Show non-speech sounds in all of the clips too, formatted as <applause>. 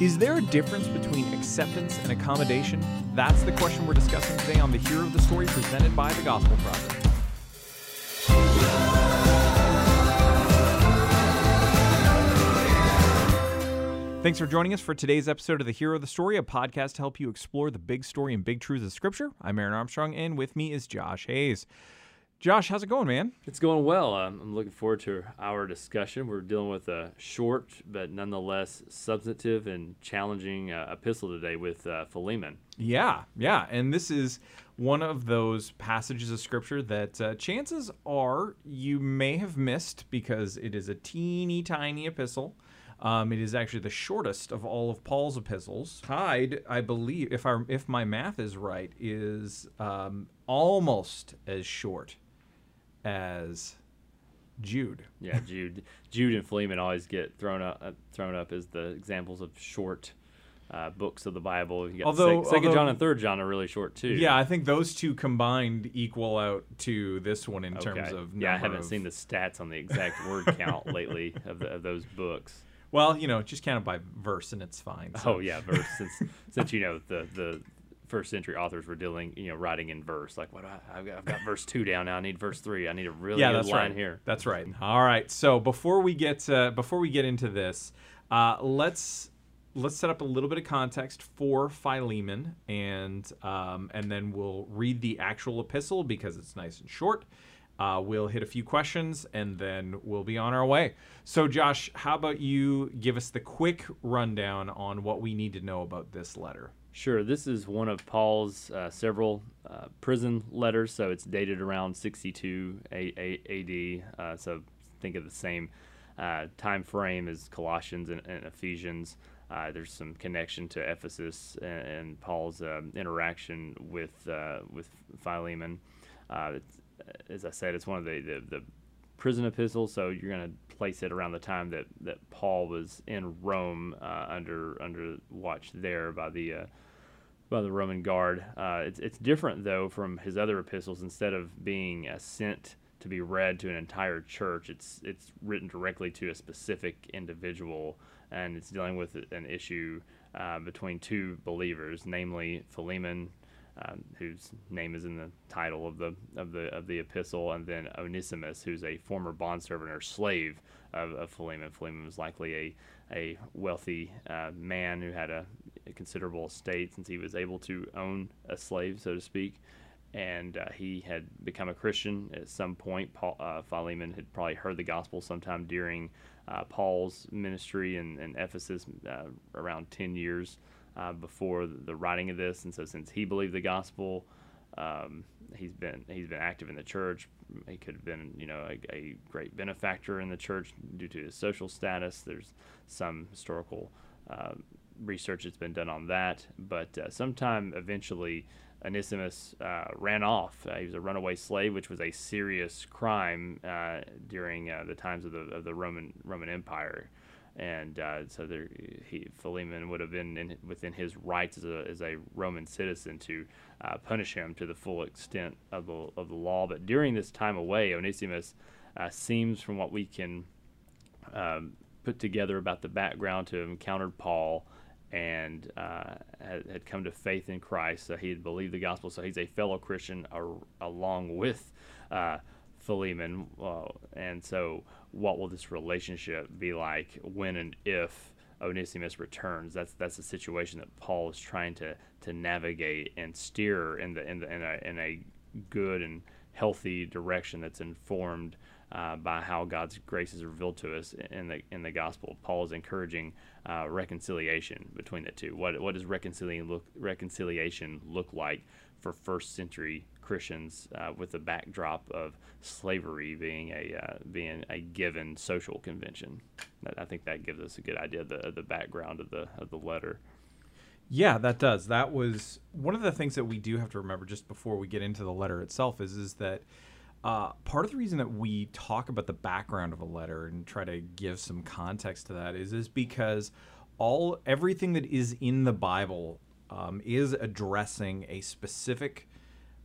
Is there a difference between acceptance and accommodation? That's the question we're discussing today on the Hero of the Story presented by the Gospel Project. Thanks for joining us for today's episode of The Hero of the Story, a podcast to help you explore the big story and big truths of Scripture. I'm Aaron Armstrong, and with me is Josh Hayes. Josh, how's it going, man? It's going well. Um, I'm looking forward to our discussion. We're dealing with a short but nonetheless substantive and challenging uh, epistle today with uh, Philemon. Yeah, yeah. And this is one of those passages of Scripture that uh, chances are you may have missed because it is a teeny tiny epistle. Um, it is actually the shortest of all of Paul's epistles. Tied, I believe, if I if my math is right, is um, almost as short as Jude. Yeah, Jude, Jude and Philemon always get thrown up uh, thrown up as the examples of short uh, books of the Bible. You got Although- Sec- Second although- John and Third John are really short too. Yeah, I think those two combined equal out to this one in terms of yeah, I haven't of- seen the stats on the exact word count <laughs> lately of, the, of those books. Well, you know, just count it by verse and it's fine. so. Oh yeah, verse since <laughs> since you know the the first century authors were dealing you know writing in verse like what do I, I've, got, I've got verse two down now I need verse three I need a really yeah, good that's line right. here That's right. All right. So before we get uh, before we get into this, uh, let's let's set up a little bit of context for Philemon, and um, and then we'll read the actual epistle because it's nice and short. Uh, we'll hit a few questions and then we'll be on our way. So, Josh, how about you give us the quick rundown on what we need to know about this letter? Sure. This is one of Paul's uh, several uh, prison letters, so it's dated around 62 A- A- AD. Uh, so think of the same uh, time frame as Colossians and, and Ephesians. Uh, there's some connection to Ephesus and, and Paul's um, interaction with uh, with Philemon. As I said, it's one of the, the, the prison epistles, so you're going to place it around the time that, that Paul was in Rome uh, under under watch there by the uh, by the Roman guard. Uh, it's it's different though from his other epistles. Instead of being sent to be read to an entire church, it's it's written directly to a specific individual, and it's dealing with an issue uh, between two believers, namely Philemon. Um, whose name is in the title of the of the of the epistle, and then Onesimus, who's a former bondservant or slave of, of Philemon. Philemon was likely a a wealthy uh, man who had a, a considerable estate since he was able to own a slave, so to speak. And uh, he had become a Christian at some point. Paul, uh, Philemon had probably heard the gospel sometime during uh, Paul's ministry in, in Ephesus, uh, around 10 years uh, before the writing of this. And so, since he believed the gospel, um, he's been he's been active in the church. He could have been, you know, a, a great benefactor in the church due to his social status. There's some historical uh, research that's been done on that, but uh, sometime eventually. Onesimus uh, ran off. Uh, he was a runaway slave, which was a serious crime uh, during uh, the times of the of the Roman Roman Empire and uh, so there, he, Philemon would have been in, within his rights as a, as a Roman citizen to uh, punish him to the full extent of the, of the law. But during this time away, Onesimus uh, seems, from what we can um, put together about the background, to have encountered Paul and uh, had, had come to faith in Christ. So he had believed the gospel. So he's a fellow Christian ar- along with uh, Philemon. And so, what will this relationship be like when and if Onesimus returns? That's that's a situation that Paul is trying to to navigate and steer in the in the in a, in a good and healthy direction that's informed uh, by how God's grace is revealed to us in the in the gospel. Paul is encouraging uh, reconciliation between the two. What what does reconciliation look reconciliation look like for first century Christians uh, with the backdrop of slavery being a uh, being a given social convention? I think that gives us a good idea of the the background of the of the letter. Yeah, that does. That was one of the things that we do have to remember just before we get into the letter itself is is that uh, part of the reason that we talk about the background of a letter and try to give some context to that is is because all everything that is in the Bible um, is addressing a specific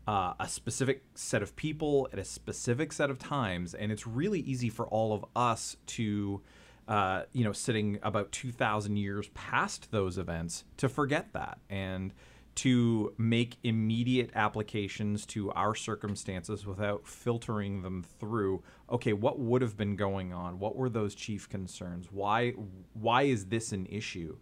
uh, a specific set of people at a specific set of times, and it's really easy for all of us to uh, you know, sitting about 2,000 years past those events to forget that and to make immediate applications to our circumstances without filtering them through okay what would have been going on? What were those chief concerns? Why why is this an issue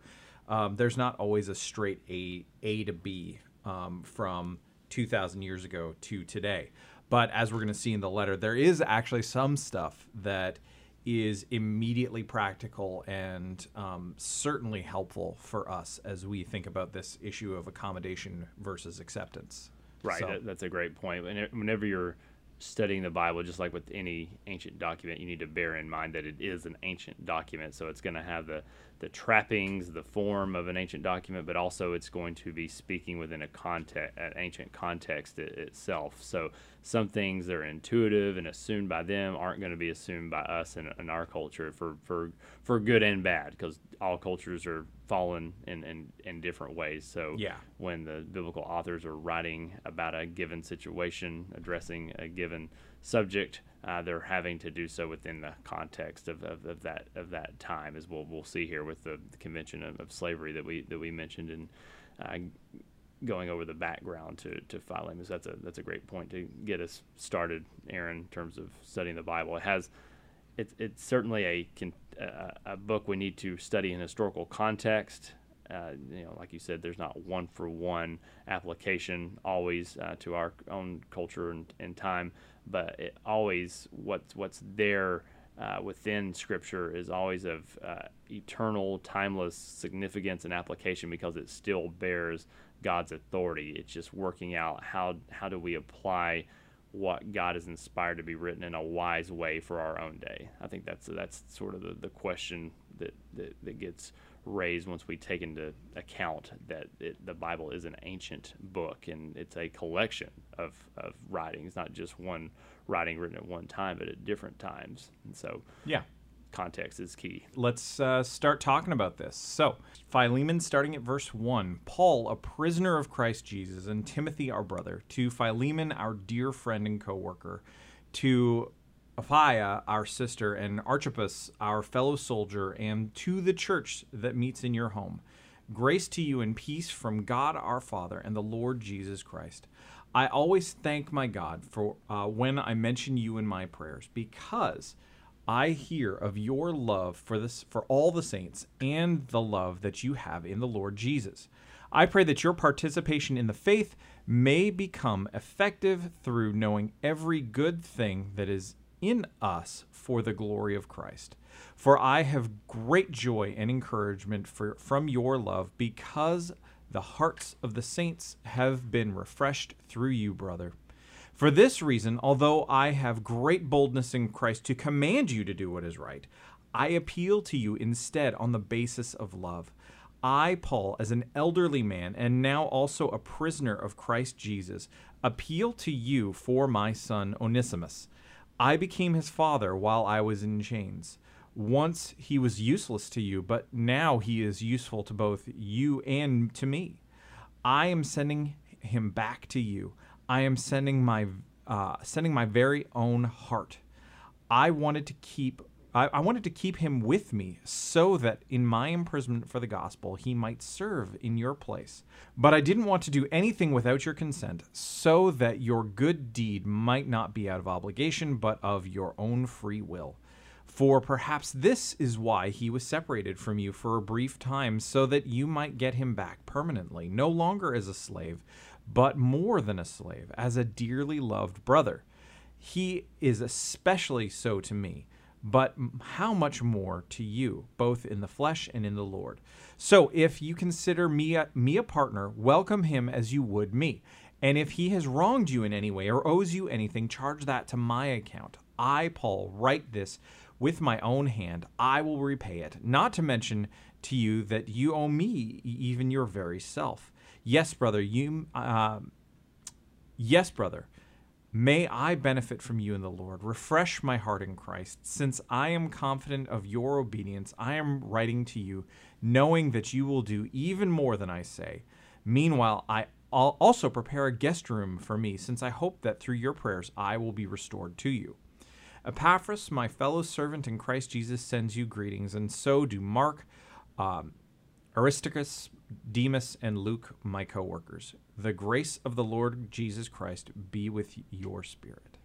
um, there's not always a straight a a to b um, from 2000 years ago to today but as we're going to see in the letter there is actually some stuff that is immediately practical and um, certainly helpful for us as we think about this issue of accommodation versus acceptance. Right, So- that, that's a great point. When- Whenever you're studying the Bible, just like with any ancient document, you need to bear in mind that it is an ancient document. So it's going to have the, the trappings, the form of an ancient document, but also it's going to be speaking within a context, an ancient context i- itself. So some things that are intuitive and assumed by them aren't going to be assumed by us in, in our culture for, for, for good and bad, because all cultures are fallen in, in, in different ways. So Yeah. when the biblical authors are writing about a given situation, addressing a given subject, uh, they're having to do so within the context of, of, of that of that time, as we'll we'll see here with the, the convention of, of slavery that we that we mentioned and uh, going over the background to to Philemon. So that's a that's a great point to get us started, Aaron, in terms of studying the Bible. It has it's it's certainly a a book we need to study in historical context. Uh, you know, like you said, there's not one for one application always uh, to our own culture and, and time, but it always what's what's there uh, within Scripture is always of uh, eternal, timeless significance and application because it still bears God's authority. It's just working out how how do we apply what God has inspired to be written in a wise way for our own day. I think that's that's sort of the, the question that, that, that gets raised once we take into account that it, the Bible is an ancient book and it's a collection of, of writings, not just one writing written at one time, but at different times. And so Yeah. context is key. Let's uh, start talking about this. So, Philemon, starting at verse 1 Paul, a prisoner of Christ Jesus, and Timothy, our brother, to Philemon, our dear friend and co worker, to Our sister, and Archippus, our fellow soldier, and to the church that meets in your home. Grace to you and peace from God our Father and the Lord Jesus Christ. I always thank my God for uh, when I mention you in my prayers, because I hear of your love for this for all the saints and the love that you have in the Lord Jesus. I pray that your participation in the faith may become effective through knowing every good thing that is in us for the glory of Christ. For I have great joy and encouragement for, from your love because the hearts of the saints have been refreshed through you, brother. For this reason, although I have great boldness in Christ to command you to do what is right, I appeal to you instead on the basis of love. I, Paul, as an elderly man and now also a prisoner of Christ Jesus, appeal to you for my son Onesimus. I became his father while I was in chains. Once he was useless to you, but now he is useful to both you and to me. I am sending him back to you. I am sending my uh, sending my very own heart. I wanted to keep I, I wanted to keep him with me so that in my imprisonment for the gospel he might serve in your place. But I didn't want to do anything without your consent, so that your good deed might not be out of obligation, but of your own free will. For perhaps this is why he was separated from you for a brief time, so that you might get him back permanently, no longer as a slave, but more than a slave, as a dearly loved brother. He is especially so to me, but how much more to you, both in the flesh and in the Lord. So if you consider me a, me a partner, welcome him as you would me. And if he has wronged you in any way or owes you anything, charge that to my account. I, Paul, write this with my own hand. I will repay it. Not to mention to you that you owe me even your very self. Yes, brother, you. Uh, yes, brother. May I benefit from you in the Lord. Refresh my heart in Christ. Since I am confident of your obedience, I am writing to you, knowing that you will do even more than I say. Meanwhile, I also prepare a guest room for me, since I hope that through your prayers I will be restored to you. Epaphras, my fellow servant in Christ Jesus, sends you greetings, and so do Mark, um, Aristarchus, Demas, and Luke, my co workers. The grace of the Lord Jesus Christ be with your spirit.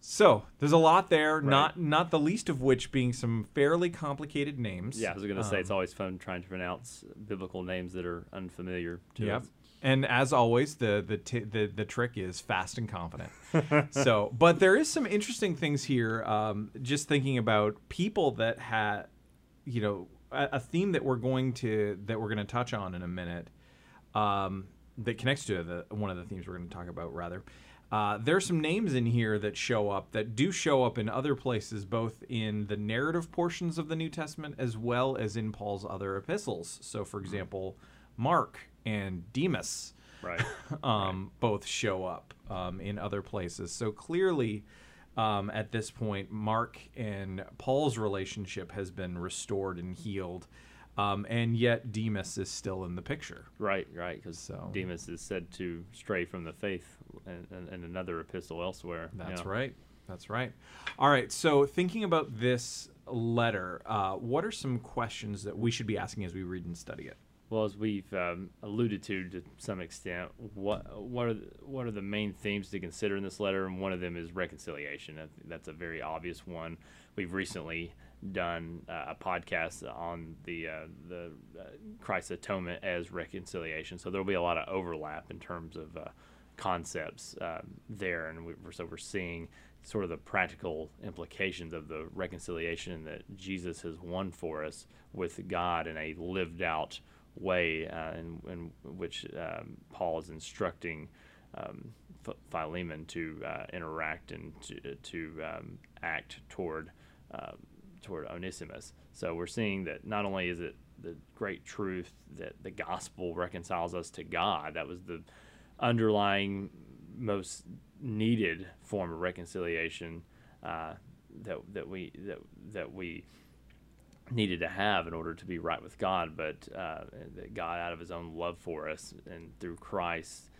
So there's a lot there, not not the least of which being some fairly complicated names. Yeah, I was going to say it's Um, always fun trying to pronounce biblical names that are unfamiliar to Yep. us. And as always, the the t- the the trick is fast and confident. so, <laughs> but there is some interesting things here. Um, just thinking about people that had, you know, a, a theme that we're going to that we're going to touch on in a minute. Um, that connects to the one of the themes we're going to talk about rather. Uh, there's some names in here that show up that do show up in other places, both in the narrative portions of the New Testament as well as in Paul's other epistles. So, for example, Mark and Demas Right. <laughs> um, both show up um, in other places. So clearly, um, at this point, Mark and Paul's relationship has been restored and healed, um, and yet Demas is still in the picture. Right, right, because So- Demas is said to stray from the faith in, in, in another epistle elsewhere. That's yeah. right. That's right. All right. So thinking about this letter, uh, what are some questions that we should be asking as we read and study it? Well, as we've um, alluded to to some extent, what what are the, what are the main themes to consider in this letter? And one of them is reconciliation. That's a very obvious one. We've recently done uh, a podcast on the uh, the uh, Christ's atonement as reconciliation, so there'll be a lot of overlap in terms of uh, concepts uh, there, and we, so we're seeing sort of the practical implications of the reconciliation that Jesus has won for us with God in a lived out way, uh, in, in which um, Paul is instructing um, Philemon to uh, interact and to, to um, act toward um toward Onesimus. So we're seeing that not only is it the great truth that the gospel reconciles us to God, that was the underlying most needed form of reconciliation uh, that that we that that we needed to have in order to be right with God, but uh, that God, out of His own love for us and through Christ,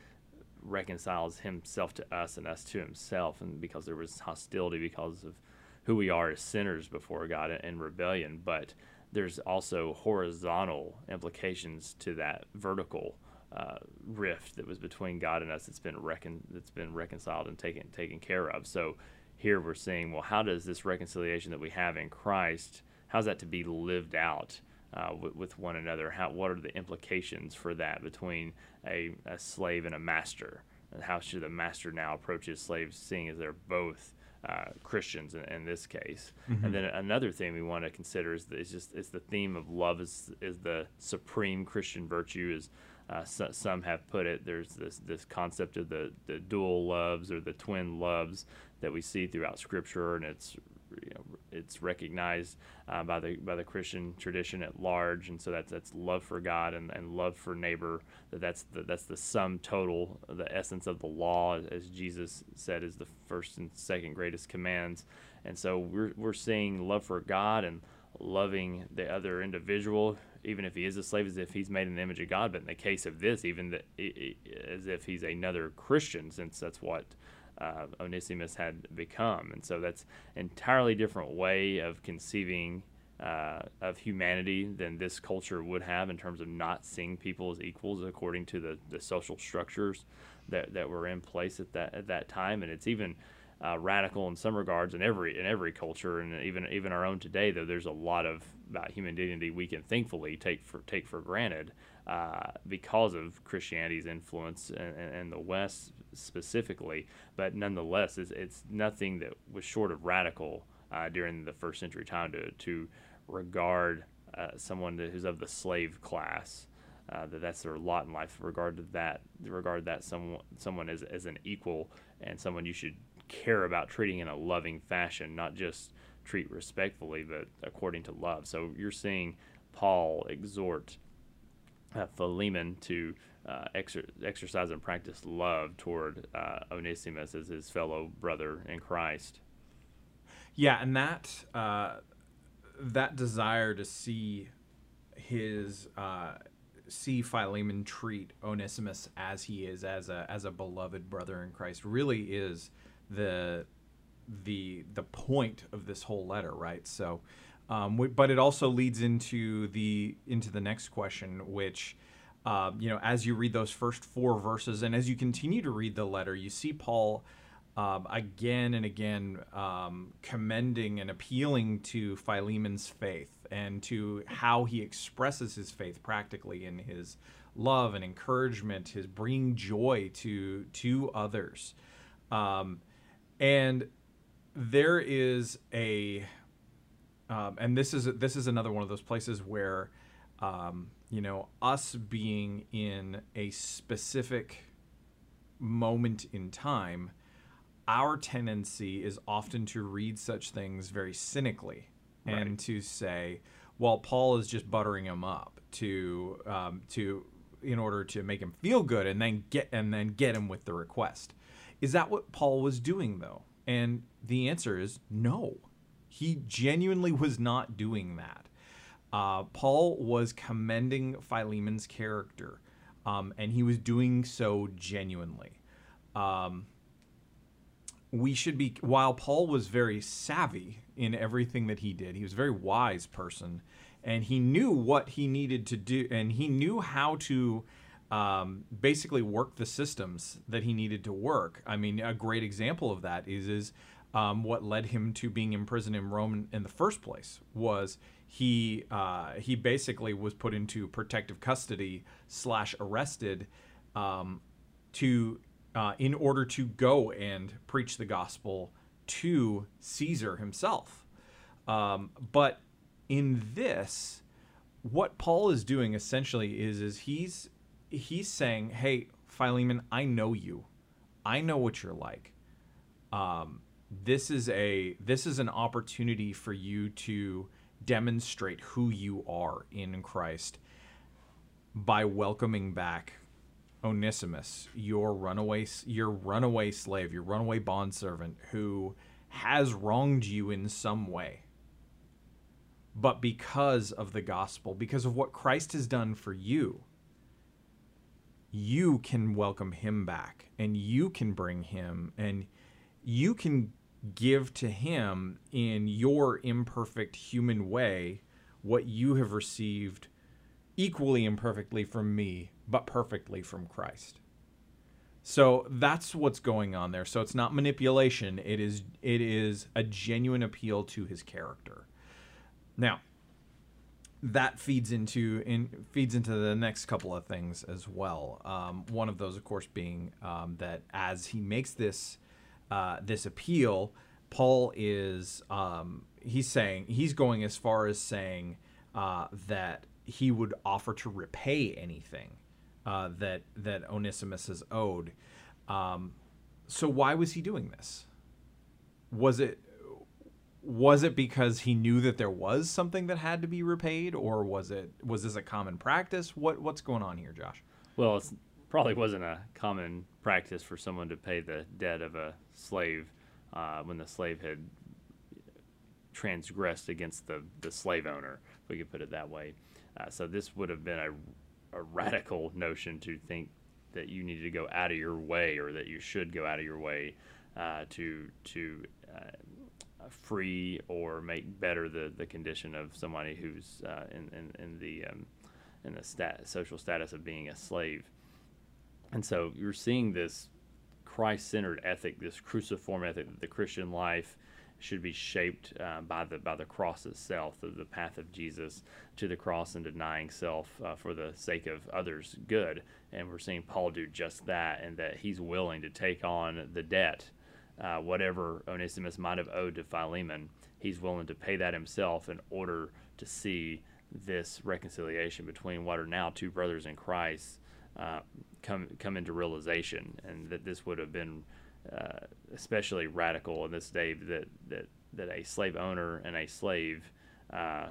reconciles Himself to us and us to Himself, and because there was hostility because of who we are as sinners before God and rebellion, but there's also horizontal implications to that vertical uh, rift that was between God and us that's been recon- that's been reconciled and taken taken care of. So here we're seeing, well, how does this reconciliation that we have in Christ, how's that to be lived out uh, with, with one another? How what are the implications for that between a, a slave and a master? And how should the master now approach his slaves, seeing as they're both uh, Christians in, in this case. And then another thing we want to consider is, the, is just is the theme of love is is the supreme Christian virtue. Is uh, so, some have put it. There's this this concept of the the dual loves or the twin loves that we see throughout Scripture, and it's you know, it's recognized uh, by the by the Christian tradition at large, and so that's that's love for God and, and love for neighbor. That that's the that's the sum total, the essence of the law, as Jesus said, is the first and second greatest commands. And so we're we're seeing love for God and loving the other individual, even if he is a slave, as if he's made in the image of God. But in the case of this, even i- as if he's another Christian, since that's what uh, Onesimus had become. And so that's entirely different way of conceiving uh, of humanity than this culture would have in terms of not seeing people as equals according to the, the social structures that, that were in place at that at that time. And it's even uh, radical in some regards in every in every culture and even even our own today. Though there's a lot of about human dignity we can thankfully take for take for granted uh, because of Christianity's influence and, the West specifically. But nonetheless, it's, it's nothing that was short of radical uh, during the first century time to to regard uh, someone who's of the slave class. Uh, that that's their lot in life. Regard that, regard that someone someone as, as an equal and someone you should care about treating in a loving fashion, not just treat respectfully, but according to love. So you're seeing Paul exhort uh, Philemon to uh, exer- exercise and practice love toward uh, Onesimus as his fellow brother in Christ. Yeah, and that uh, that desire to see his uh, see Philemon treat Onesimus as he is, as a as a beloved brother in Christ, really is the the the point of this whole letter, right? So, um, we, but it also leads into the into the next question, which. Uh, you know, as you read those first four verses, and as you continue to read the letter, you see Paul um, again and again um, commending and appealing to Philemon's faith and to how he expresses his faith practically in his love and encouragement, his bringing joy to to others, um, and there is a, um, and this is this is another one of those places where, um, you know, us being in a specific moment in time, our tendency is often to read such things very cynically and to say, well, Paul is just buttering him up to um, to in order to make him feel good and then get and then get him with the request. Is that what Paul was doing though? And the answer is no. He genuinely was not doing that. Uh, Paul was commending Philemon's character, um, and he was doing so genuinely. Um, we should be while Paul was very savvy in everything that he did, he was a very wise person, and he knew what he needed to do, and he knew how to um, basically work the systems that he needed to work. I mean, a great example of that is is um, what led him to being imprisoned in Rome in, the first place was he uh, he basically was put into protective custody slash arrested um, to uh, in order to go and preach the gospel to Caesar himself. Um, but in this, what Paul is doing essentially is is he's he's saying, "Hey, Philemon, I know you. I know what you're like. Um, this is a this is an opportunity for you to demonstrate who you are in Christ by welcoming back Onesimus, your runaway your runaway slave, your runaway bondservant who has wronged you in some way. But because of the gospel, because of what Christ has done for you, you can welcome him back and you can bring him and you can give to him in your imperfect human way what you have received equally imperfectly from me, but perfectly from Christ. So that's what's going on there. So it's not manipulation. It is it is a genuine appeal to his character. Now, that feeds into in feeds into the next couple of things as well. Um, one of those, of course, being um, that as he makes this uh, this appeal, Paul is um, he's saying he's going as far as saying uh, that he would offer to repay anything uh, that that Onesimus is owed. Um, so why was he doing this? Was it was it because he knew that there was something that had to be repaid, or was it was this a common practice? What what's going on here, Josh? Well, it probably wasn't a common practice for someone to pay the debt of a slave uh, when the slave had transgressed against the, the slave owner, if we could put it that way. Uh, so this would have been a, a radical notion to think that you needed to go out of your way or that you should go out of your way uh, to to uh, free or make better the, the condition of somebody who's uh, in, in, in the um, in the stat, social status of being a slave. And so you're seeing this Christ-centered ethic, this cruciform ethic that the Christian life should be shaped uh, by the by the cross itself, the, the path of Jesus to the cross and denying self uh, for the sake of others' good. And we're seeing Paul do just that, and that he's willing to take on the debt, uh, whatever Onesimus might have owed to Philemon. He's willing to pay that himself in order to see this reconciliation between what are now two brothers in Christ uh, come come into realization, and that this would have been uh, especially radical in this day that that that a slave owner and a slave uh,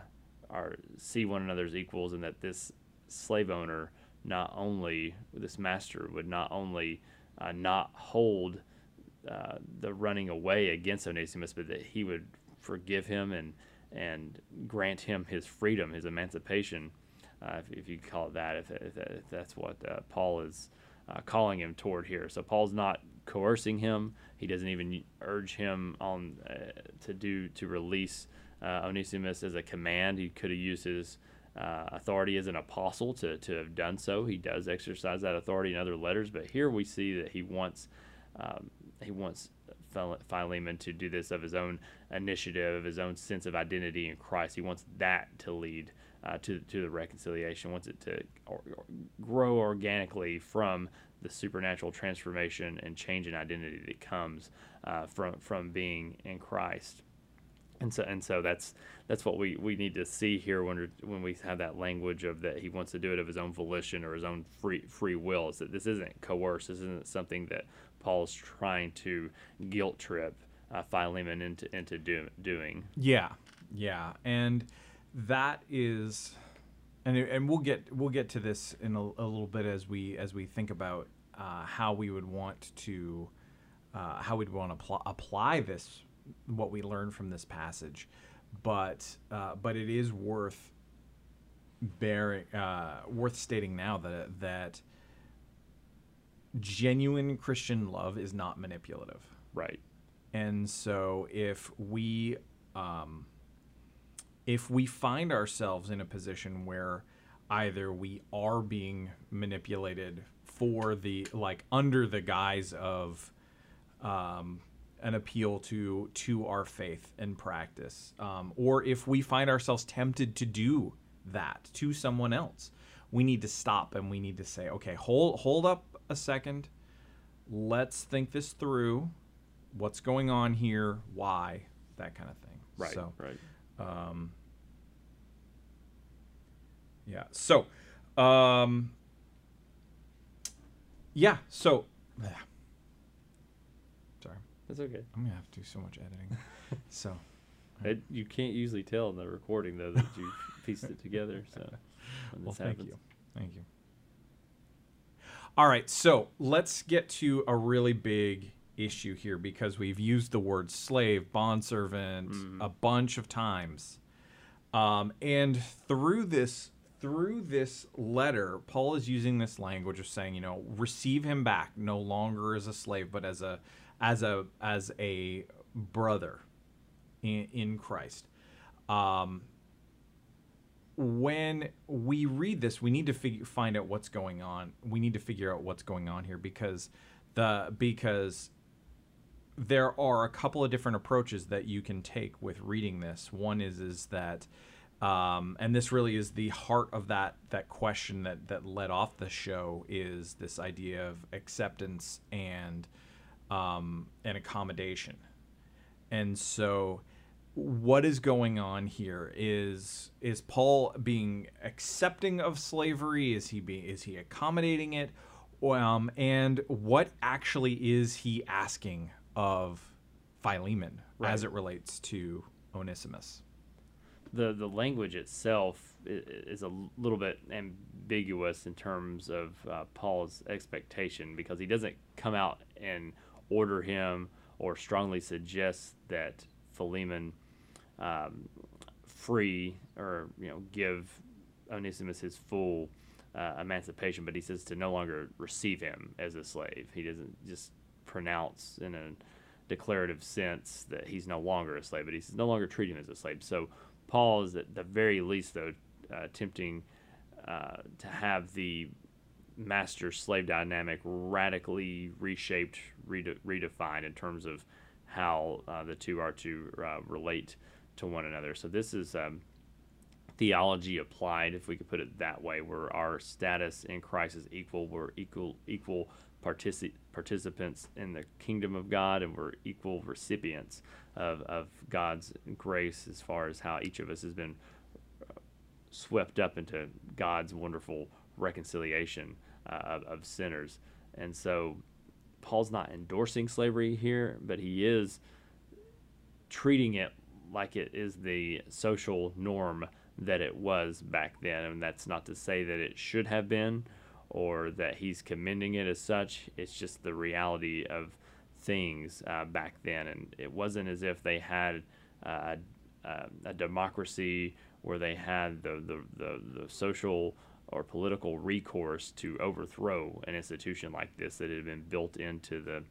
are see one another as equals, and that this slave owner not only this master would not only uh, not hold uh, the running away against Onesimus, but that he would forgive him and and grant him his freedom, his emancipation, uh, if, if you call it that, if, if, if that's what uh, Paul is uh, calling him toward here. So Paul's not coercing him. He doesn't even urge him on uh, to do to release uh, Onesimus as a command. He could have used his uh, authority as an apostle to, to have done so. He does exercise that authority in other letters, but here we see that he wants um, he wants Philemon to do this of his own initiative, of his own sense of identity in Christ. He wants that to lead uh, to to the reconciliation. Wants it to or, or grow organically from the supernatural transformation and change in identity that comes uh, from from being in Christ. And so and so that's that's what we, we need to see here when when we have that language of that he wants to do it of his own volition or his own free free will. Is that this isn't coerced. This isn't something that Paul is trying to guilt trip uh, Philemon into into do, doing. Yeah, yeah, and that is, and and we'll get we'll get to this in a, a little bit as we as we think about uh, how we would want to uh, how we'd want to pl- apply this what we learn from this passage, but uh, but it is worth bearing uh, worth stating now that that genuine Christian love is not manipulative. Right. And so if we um, if we find ourselves in a position where either we are being manipulated for the like under the guise of um, an appeal to to our faith and practice, um, or if we find ourselves tempted to do that to someone else, we need to stop and we need to say, okay, hold hold up a second. Let's think this through. What's going on here? Why? That kind of thing. Right. So, right. Um, yeah. So, um, yeah. So, yeah. sorry. That's okay. I'm gonna have to do so much editing. <laughs> so, it, you can't usually tell in the recording though that you <laughs> pieced it together. So, <laughs> well, thank happens. you. Thank you. All right, so let's get to a really big issue here because we've used the word slave, bondservant mm. a bunch of times. Um, and through this through this letter, Paul is using this language of saying, you know, receive him back no longer as a slave, but as a as a as a brother in, in Christ. Um, when we read this, we need to figure find out what's going on. We need to figure out what's going on here because the because there are a couple of different approaches that you can take with reading this. One is is that um, and this really is the heart of that that question that that led off the show is this idea of acceptance and um, and accommodation. And so what is going on here is is Paul being accepting of slavery is he being is he accommodating it um, and what actually is he asking of Philemon right. as it relates to Onesimus the the language itself is a little bit ambiguous in terms of uh, Paul's expectation because he doesn't come out and order him or strongly suggest that Philemon um, free or you know give Onesimus his full uh, emancipation, but he says to no longer receive him as a slave. He doesn't just pronounce in a declarative sense that he's no longer a slave, but he's no longer treating him as a slave. So Paul is at the very least, though, uh, attempting uh, to have the master slave dynamic radically reshaped, rede- redefined in terms of how uh, the two are to uh, relate to one another. So this is um, theology applied, if we could put it that way, where our status in Christ is equal. We're equal equal partici- participants in the kingdom of God, and we're equal recipients of, of God's grace as far as how each of us has been uh, swept up into God's wonderful reconciliation uh, of, of sinners. And so Paul's not endorsing slavery here, but he is treating it like it is the social norm that it was back then. And that's not to say that it should have been or that he's commending it as such. It's just the reality of things uh, back then. And it wasn't as if they had uh, a, democracy where they had the, the, the, the social or political recourse to overthrow an institution like this that had been built into the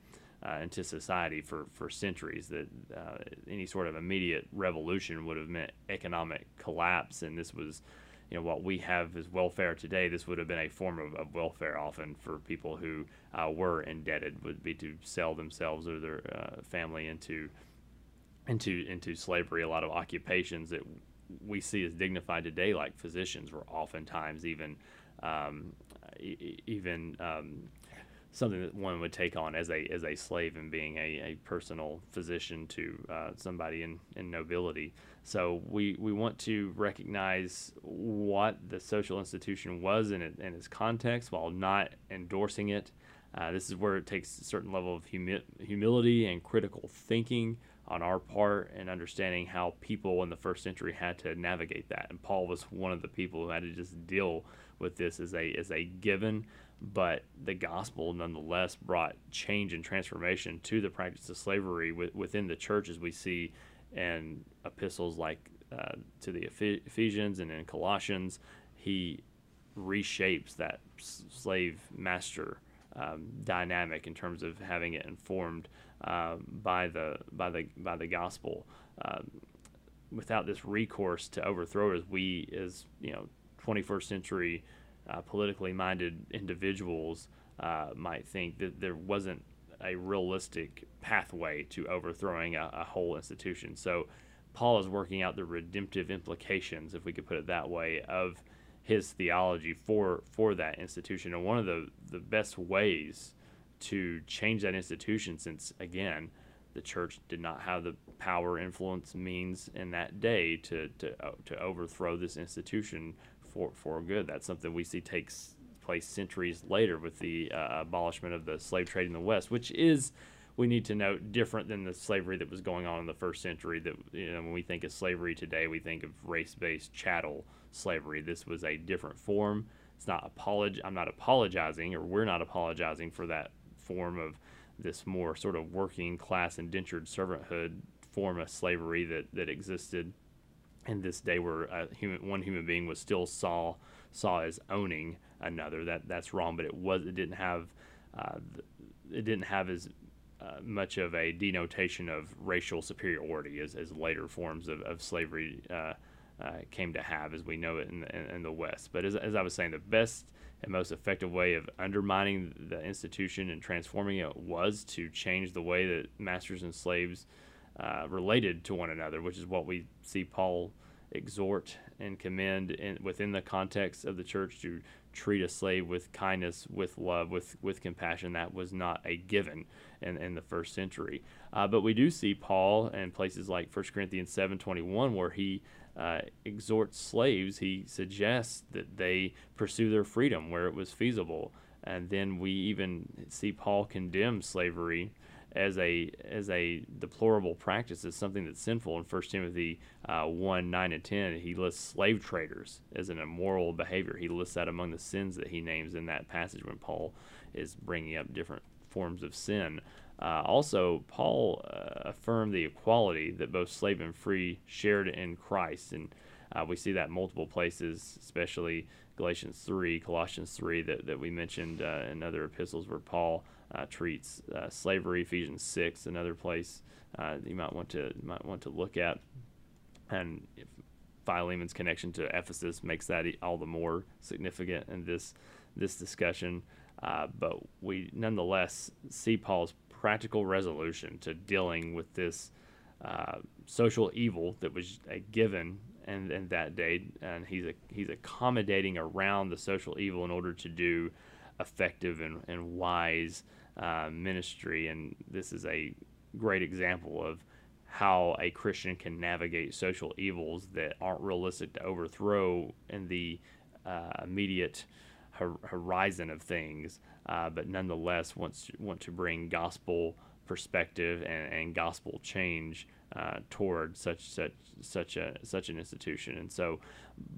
uh, into society for, for centuries. That uh, any sort of immediate revolution would have meant economic collapse, and this was, you know, what we have as welfare today. This would have been a form of, of welfare often for people who uh, were indebted, would be to sell themselves or their uh, family into into into slavery. A lot of occupations that we see as dignified today, like physicians, were oftentimes even um, even um, something that one would take on as a as a slave and being a, a personal physician to uh, somebody in, in nobility. So we, we want to recognize what the social institution was in, it, in its context while not endorsing it. Uh, this is where it takes a certain level of humi- humility and critical thinking on our part and understanding how people in the first century had to navigate that. And Paul was one of the people who had to just deal with this as a as a given but the gospel nonetheless brought change and transformation to the practice of slavery within the church as we see in epistles like uh, to the ephesians and in colossians. He reshapes that slave master um, dynamic in terms of having it informed uh, by the by the by the gospel. Um, without this recourse to overthrow as we as you know 21st century uh, politically minded individuals uh, might think that there wasn't a realistic pathway to overthrowing a, a, whole institution. So Paul is working out the redemptive implications, if we could put it that way, of his theology for for that institution. And one of the, the best ways to change that institution, since again, the church did not have the power, influence, means in that day to to, uh, to overthrow this institution for for good. That's something we see takes place centuries later with the uh, abolishment of the slave trade in the West, which is we need to note different than the slavery that was going on in the first century. That you know, when we think of slavery today, we think of race-based chattel slavery. This was a different form. It's not apolog- I'm not apologizing, or we're not apologizing for that form of this more sort of working class indentured servanthood form of slavery that that existed in this day where human, one human being was still saw saw as owning another. That that's wrong, but it was it didn't have uh, it didn't have as uh, much of a denotation of racial superiority as, as later forms of, of slavery uh, uh came to have as we know it in the, in the West. But as, as I was saying, the best and most effective way of undermining the institution and transforming it was to change the way that masters and slaves uh, related to one another, which is what we see Paul exhort and commend in, within the context of the church to treat a slave with kindness, with love, with, with compassion. That was not a given in, in the first century. Uh, but we do see Paul in places like 1 Corinthians 7.21 where he uh, exhorts slaves. He suggests that they pursue their freedom where it was feasible. And then we even see Paul condemn slavery as a as a deplorable practice as something that's sinful. In 1 Timothy uh, 1 9 and 10, he lists slave traders as an immoral behavior. He lists that among the sins that he names in that passage when Paul is bringing up different forms of sin. Uh, also, Paul uh, affirmed the equality that both slave and free shared in Christ. And uh, we see that multiple places, especially Galatians 3, Colossians 3, that, that we mentioned uh, in other epistles where Paul uh, treats uh, slavery. Ephesians six, another place uh, you might want to might want to look at, and Philemon's connection to Ephesus makes that all the more significant in this this discussion. Uh, but we nonetheless see Paul's practical resolution to dealing with this uh, social evil that was a given in, in that day, and he's a, he's accommodating around the social evil in order to do effective and, and wise uh, ministry, and this is a great example of how a Christian can navigate social evils that aren't realistic to overthrow in the uh, immediate hor- horizon of things, uh, but nonetheless wants to, want to bring gospel perspective and, and gospel change uh, toward such such such a such an institution. And so,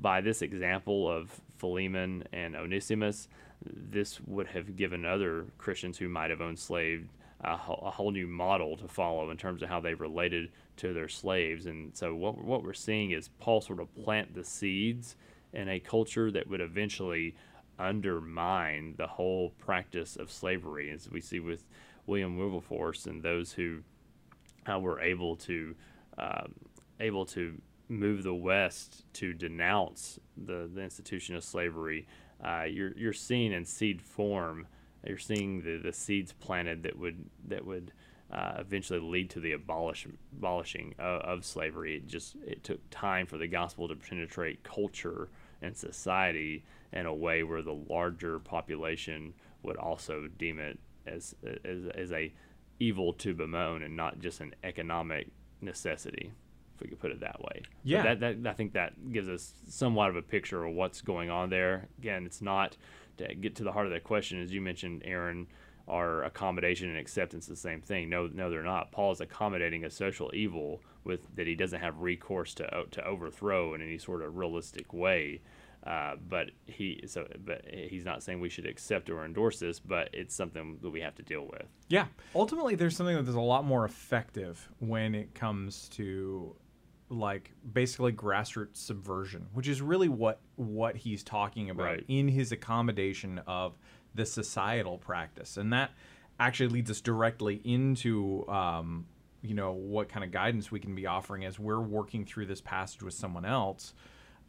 by this example of Philemon and Onesimus, this would have given other Christians who might have owned slaves a, whole new model to follow in terms of how they related to their slaves. And so what what we're seeing is Paul sort of plant the seeds in a culture that would eventually undermine the whole practice of slavery, as we see with William Wilberforce and those who uh, were able to um, able to move the West to denounce the, the institution of slavery, uh, you're you're seeing in seed form, you're seeing the, the seeds planted that would that would uh, eventually lead to the abolish, abolishing of, of, slavery. It just it took time for the gospel to penetrate culture and society in a way where the larger population would also deem it as as, as a evil to bemoan and not just an economic necessity if we could put it that way. Yeah. that, that, I think that gives us somewhat of a picture of what's going on there. Again, it's not to get to the heart of that question, as you mentioned, Aaron. Are accommodation and acceptance the same thing? No, no, they're not. Paul is accommodating a social evil with that he doesn't have recourse to to overthrow in any sort of realistic way. Uh, but he so but he's not saying we should accept or endorse this, but it's something that we have to deal with. Yeah, ultimately, there's something that is a lot more effective when it comes to like basically grassroots subversion, which is really what what he's talking about Right. in his accommodation of the societal practice, and that actually leads us directly into um, you know what kind of guidance we can be offering as we're working through this passage with someone else.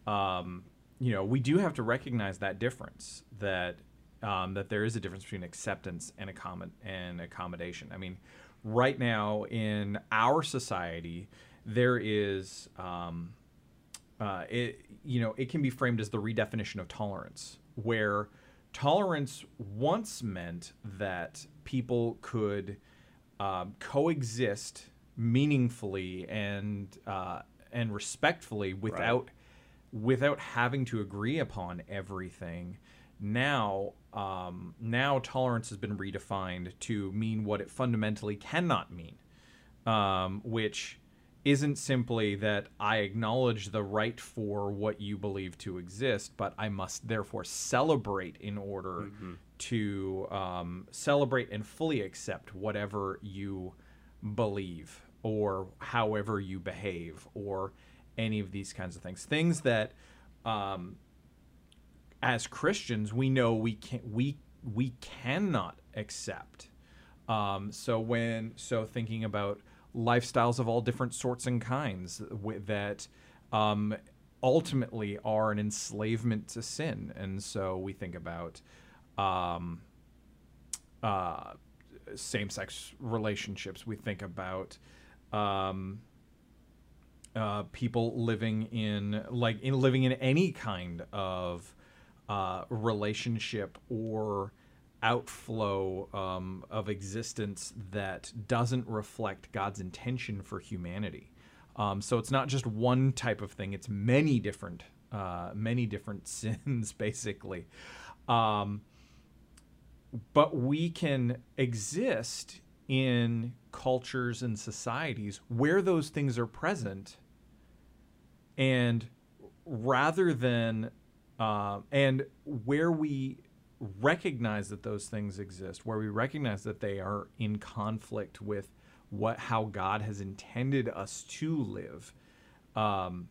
Um, you know, we do have to recognize that difference that um, that there is a difference between acceptance and accommod- and accommodation. I mean, right now in our society, there is, um, uh, it you know, it can be framed as the redefinition of tolerance, where tolerance once meant that people could um, coexist meaningfully and uh, and respectfully without without having to agree upon everything. Now, um, now tolerance has been redefined to mean what it fundamentally cannot mean, um, which isn't simply that I acknowledge the right for what you believe to exist, but I must therefore celebrate in order to um, celebrate and fully accept whatever you believe or however you behave or any of these kinds of things. Things that, um, as Christians, we know we can we we cannot accept. Um, so when so thinking about lifestyles of all different sorts and kinds that um, ultimately are an enslavement to sin, and so we think about um, uh, same-sex relationships. We think about um, uh, people living in like in living in any kind of uh, relationship or outflow um, of existence that doesn't reflect God's intention for humanity. Um, so it's not just one type of thing; it's many different, uh, many different <laughs> sins, basically. Um, but we can exist in cultures and societies where those things are present and rather than uh, and where we recognize that those things exist where we recognize that they are in conflict with what how god has intended us to live um,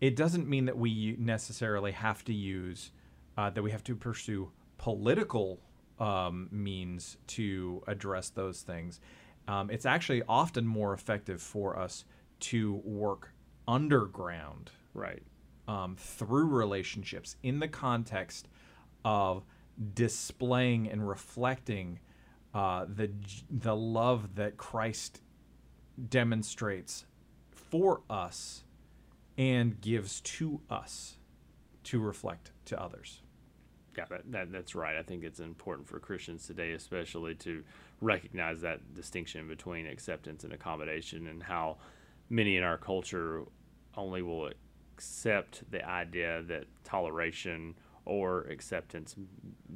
it doesn't mean that we necessarily have to use uh, that we have to pursue political um, means to address those things. Um, it's actually often more effective for us to work underground Right. um, through relationships in the context of displaying and reflecting uh, the the love that Christ demonstrates for us and gives to us to reflect to others. Yeah, that, that, that's right. I think it's important for Christians today, especially to recognize that distinction between acceptance and accommodation, and how many in our culture only will accept the idea that toleration or acceptance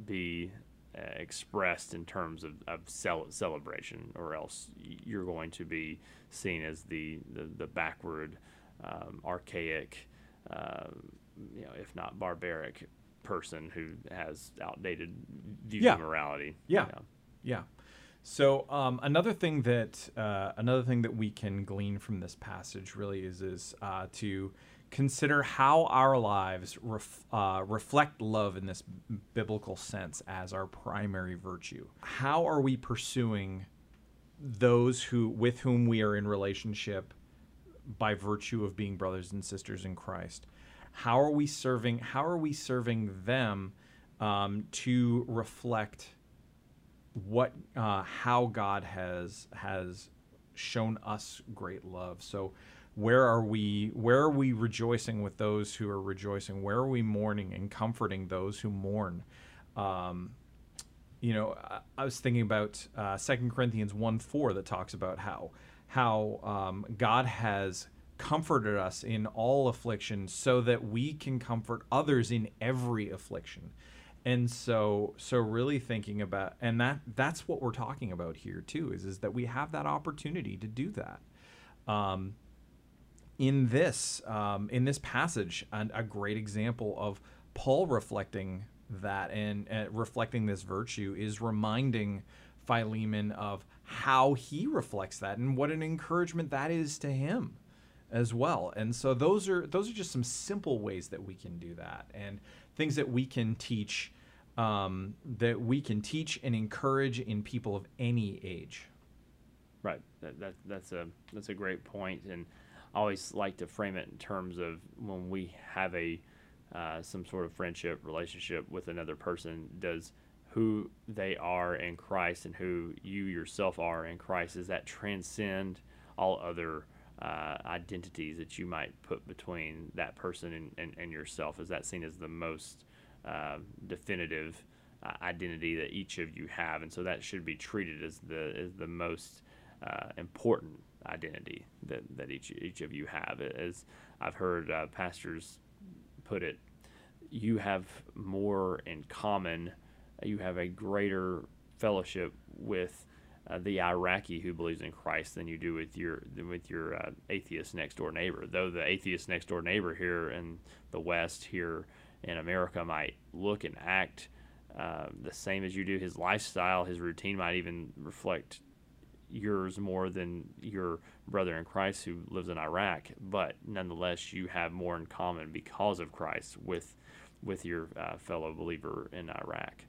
be uh, expressed in terms of, of cel- celebration, or else you're going to be seen as the, the, the backward, um, archaic, uh, you know, if not barbaric person who has outdated views Yeah. of morality. Yeah. Know. Yeah. So um, another thing that uh, another thing that we can glean from this passage really is is uh, to consider how our lives ref, uh, reflect love in this biblical sense as our primary virtue. How are we pursuing those who with whom we are in relationship by virtue of being brothers and sisters in Christ? How are we serving? How are we serving them um, to reflect what uh, how God has has shown us great love? So where are we where are we rejoicing with those who are rejoicing? Where are we mourning and comforting those who mourn? Um, you know I, I, was thinking about uh, 2 corinthians 1 4 that talks about how how um, god has comforted us in all affliction so that we can comfort others in every affliction and so so really thinking about and that that's what we're talking about here too is is that we have that opportunity to do that um, in this um, in this passage and a great example of Paul reflecting that and uh, reflecting this virtue is reminding Philemon of how he reflects that and what an encouragement that is to him as well. And so those are those are just some simple ways that we can do that and things that we can teach um, that we can teach and encourage in people of any age. Right. That, that that's a that's a great point and I always like to frame it in terms of when we have a uh, some sort of friendship relationship with another person. Does who they are in Christ and who you yourself are in Christ does that transcend all other uh, identities that you might put between that person and, and, and yourself? Is that seen as the most uh, definitive uh, identity that each of you have, and so that should be treated as the as the most uh, important identity that, that each each of you have. As I've heard uh, pastors put it, you have more in common. You have a greater fellowship with uh, the Iraqi who believes in Christ than you do with your with your uh, atheist next door neighbor. Though the atheist next door neighbor here in the West, here in America, might look and act uh, the same as you do. His lifestyle, his routine might even reflect yours more than your brother in Christ who lives in Iraq, but nonetheless you have more in common because of Christ with with your uh, fellow believer in Iraq.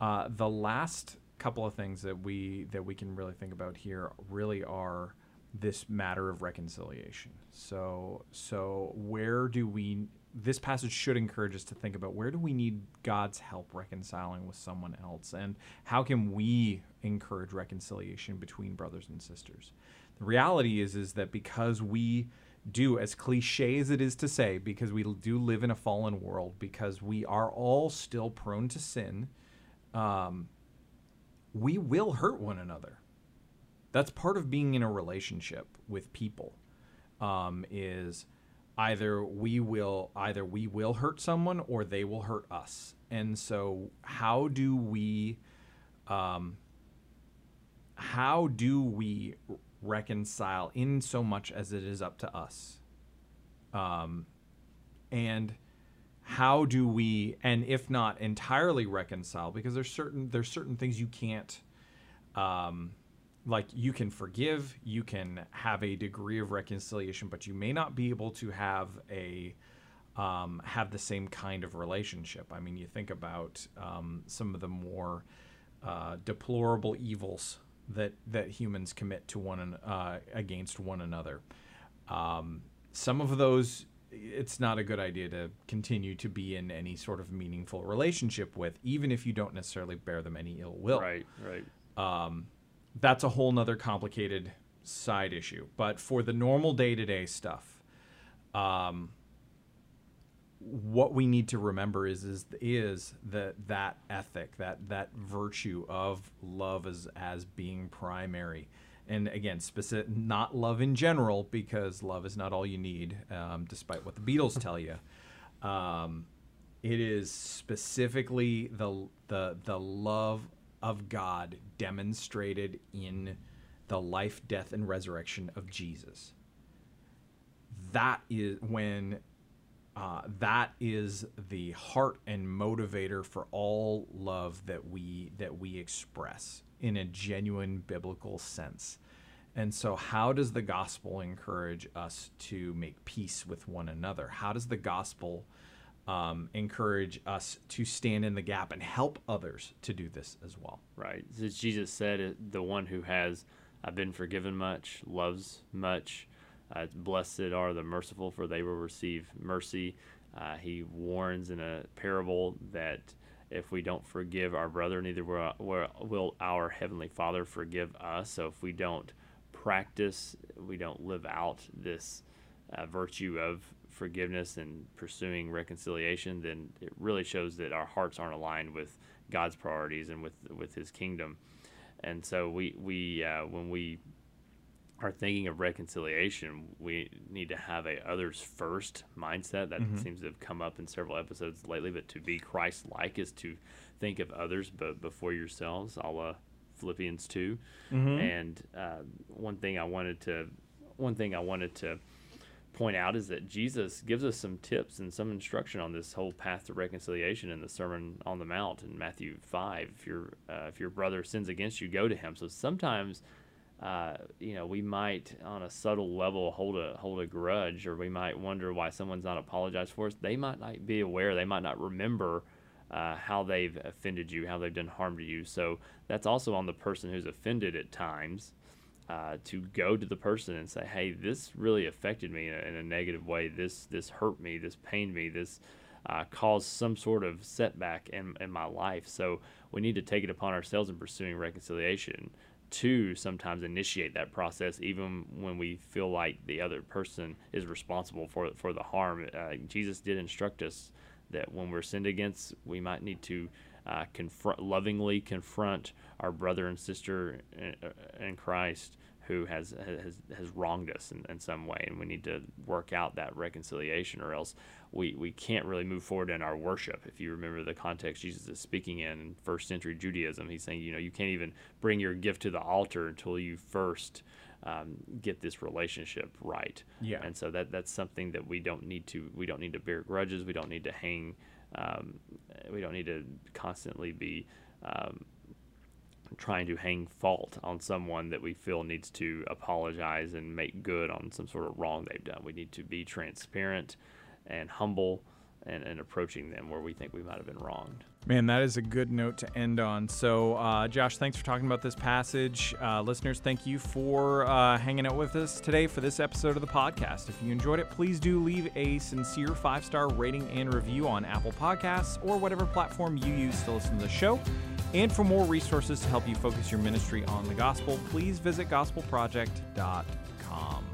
Uh, the last couple of things that we that we can really think about here really are this matter of reconciliation. So so where do we this passage should encourage us to think about where do we need God's help reconciling with someone else and how can we encourage reconciliation between brothers and sisters. The reality is is that because we do as cliche as it is to say because we do live in a fallen world because we are all still prone to sin um, we will hurt one another. That's part of being in a relationship with people um, is either we will either we will hurt someone or they will hurt us. And so how do we um, how do we reconcile in so much as it is up to us? Um, and how do we and if not entirely reconcile because there's certain there's certain things you can't um, like you can forgive, you can have a degree of reconciliation, but you may not be able to have a um, have the same kind of relationship. I mean, you think about um, some of the more uh, deplorable evils that that humans commit to one uh, against one another. Um, some of those, it's not a good idea to continue to be in any sort of meaningful relationship with, even if you don't necessarily bear them any ill will. Right, right. Um, that's a whole nother complicated side issue. But for the normal day to day stuff, um, what we need to remember is is is that that ethic, that that virtue of love as as being primary. And again, specific, not love in general, because love is not all you need, um, despite what the Beatles tell you. Um, it is specifically the the the love of God demonstrated in the life, death, and resurrection of Jesus. That is when uh, that is the heart and motivator for all love that we that we express in a genuine biblical sense. And so, how does the gospel encourage us to make peace with one another? How does the gospel um, encourage us to stand in the gap and help others to do this as well? Right. As Jesus said, the one who has uh, been forgiven much loves much. Uh, blessed are the merciful, for they will receive mercy. Uh, he warns in a parable that if we don't forgive our brother, neither will, will our heavenly Father forgive us. So if we don't practice, we don't live out this uh, virtue of forgiveness and pursuing reconciliation, then it really shows that our hearts aren't aligned with God's priorities and with with His kingdom. And so we we uh, when we are thinking of reconciliation, we need to have a others first mindset. That mm-hmm. seems to have come up in several episodes lately. But to be Christ like is to think of others, but before yourselves, a la Philippians 2 mm-hmm. And uh, one thing I wanted to one thing I wanted to point out is that Jesus gives us some tips and some instruction on this whole path to reconciliation in the Sermon on the Mount in Matthew five. If your uh, if your brother sins against you, go to him. So sometimes uh, you know, we might on a subtle level hold a hold a grudge, or we might wonder why someone's not apologized for us. They might not be aware. They might not remember uh, how they've offended you, how they've done harm to you. So that's also on the person who's offended at times uh, to go to the person and say, "Hey, this really affected me in a, in a negative way. This this hurt me. This pained me. This." Uh, caused some sort of setback in, in my life. So we need to take it upon ourselves in pursuing reconciliation to sometimes initiate that process, even when we feel like the other person is responsible for for the harm. Uh, Jesus did instruct us that when we're sinned against, we might need to uh, confront, lovingly confront our brother and sister in, uh, in Christ who has has, has wronged us in, in some way, and we need to work out that reconciliation, or else we, we can't really move forward in our worship. If you remember the context Jesus is speaking in first century Judaism, he's saying, you know, you can't even bring your gift to the altar until you first um, get this relationship right. Yeah. And so that that's something that we don't need to we don't need to bear grudges. We don't need to hang. Um, we don't need to constantly be um, trying to hang fault on someone that we feel needs to apologize and make good on some sort of wrong they've done. We need to be transparent and humble and, and approaching them where we think we might have been wronged. Man, that is a good note to end on. So, uh, Josh, thanks for talking about this passage. Uh, listeners, thank you for uh, hanging out with us today for this episode of the podcast. If you enjoyed it, please do leave a sincere five star rating and review on Apple Podcasts or whatever platform you use to listen to the show. And for more resources to help you focus your ministry on the gospel, please visit gospelproject.com.